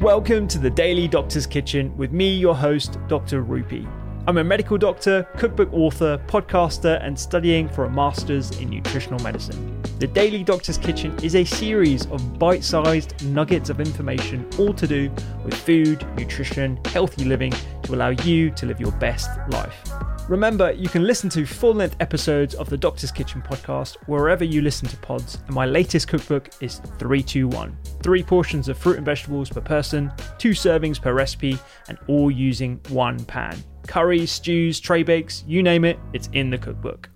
Welcome to the Daily Doctor's Kitchen with me, your host, Dr. Rupy. I'm a medical doctor, cookbook author, podcaster, and studying for a master's in nutritional medicine. The Daily Doctor's Kitchen is a series of bite sized nuggets of information, all to do with food, nutrition, healthy living to allow you to live your best life. Remember, you can listen to full length episodes of the Doctor's Kitchen podcast wherever you listen to pods, and my latest cookbook is 321. Three portions of fruit and vegetables per person, two servings per recipe, and all using one pan. Curries, stews, tray bakes, you name it, it's in the cookbook.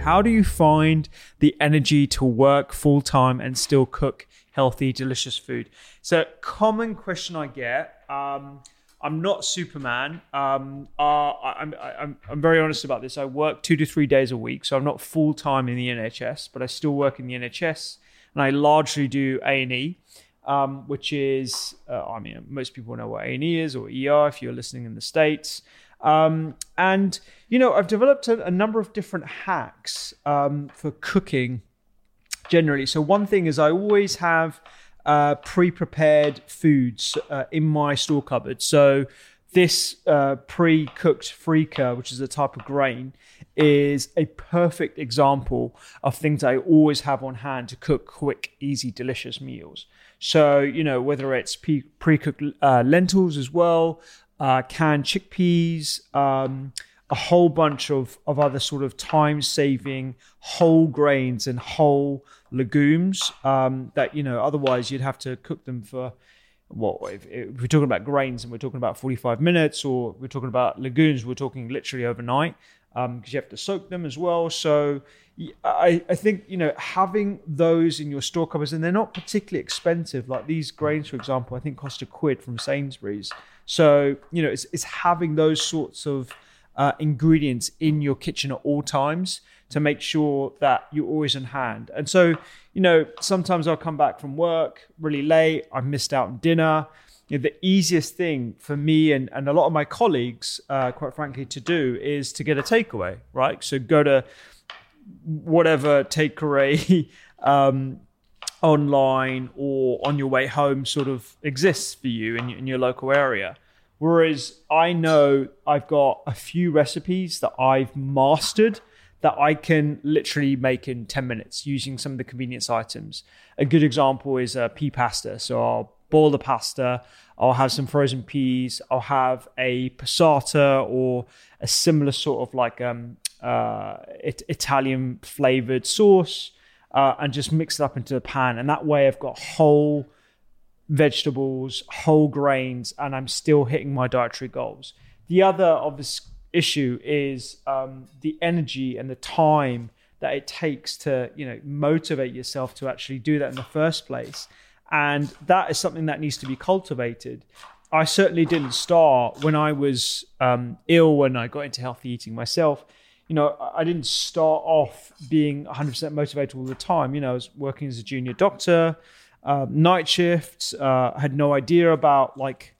How do you find the energy to work full time and still cook healthy, delicious food? So, common question I get. Um, I'm not Superman. Um, uh, I'm, I'm, I'm very honest about this. I work two to three days a week, so I'm not full time in the NHS, but I still work in the NHS, and I largely do A and E, um, which is, uh, I mean, most people know what A and E is or ER if you're listening in the states. Um, and you know, I've developed a, a number of different hacks um, for cooking generally. So one thing is I always have uh, pre-prepared foods uh, in my store cupboard. So this uh, pre-cooked freekeh, which is a type of grain, is a perfect example of things I always have on hand to cook quick, easy, delicious meals. So you know whether it's pre-cooked uh, lentils as well, uh, canned chickpeas. Um, a whole bunch of, of other sort of time saving whole grains and whole legumes um, that you know otherwise you'd have to cook them for what if, if, we're talking about grains and we're talking about 45 minutes or we're talking about legumes we're talking literally overnight because um, you have to soak them as well. So I, I think you know having those in your store cupboards and they're not particularly expensive like these grains for example i think cost a quid from sainsbury's. So you know it's, it's having those sorts of uh, ingredients in your kitchen at all times to make sure that you're always in hand. And so, you know, sometimes I'll come back from work really late, I've missed out on dinner. You know, the easiest thing for me and, and a lot of my colleagues, uh, quite frankly, to do is to get a takeaway, right? So go to whatever takeaway um, online or on your way home sort of exists for you in, in your local area. Whereas I know I've got a few recipes that I've mastered that I can literally make in 10 minutes using some of the convenience items. A good example is a pea pasta. So I'll boil the pasta, I'll have some frozen peas, I'll have a passata or a similar sort of like um, uh, it- Italian flavored sauce, uh, and just mix it up into the pan. And that way I've got whole vegetables, whole grains, and I'm still hitting my dietary goals. The other obvious issue is um, the energy and the time that it takes to you know motivate yourself to actually do that in the first place. And that is something that needs to be cultivated. I certainly didn't start when i was um, ill when i got into healthy eating myself. You know i didn't start off being 100% motivated all the time. You know i was working as a junior doctor uh, night shifts uh, had no idea about like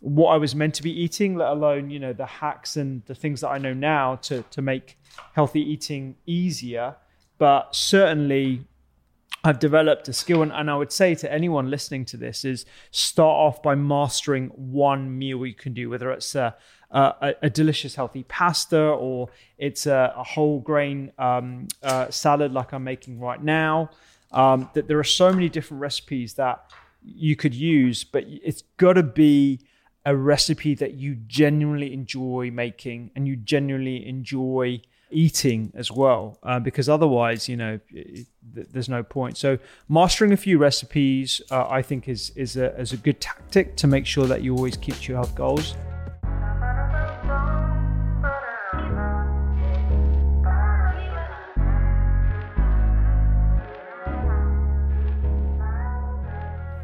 what I was meant to be eating, let alone you know the hacks and the things that I know now to to make healthy eating easier. But certainly, I've developed a skill, and, and I would say to anyone listening to this is start off by mastering one meal you can do, whether it's a, a, a delicious healthy pasta or it's a, a whole grain um, uh, salad like I'm making right now. Um, that there are so many different recipes that you could use, but it's got to be a recipe that you genuinely enjoy making and you genuinely enjoy eating as well, uh, because otherwise, you know, it, there's no point. So mastering a few recipes, uh, I think, is is a, is a good tactic to make sure that you always keep to your health goals.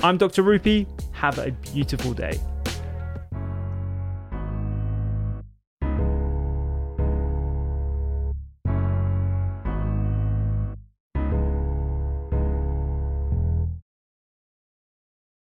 I'm Dr. Rupy. Have a beautiful day.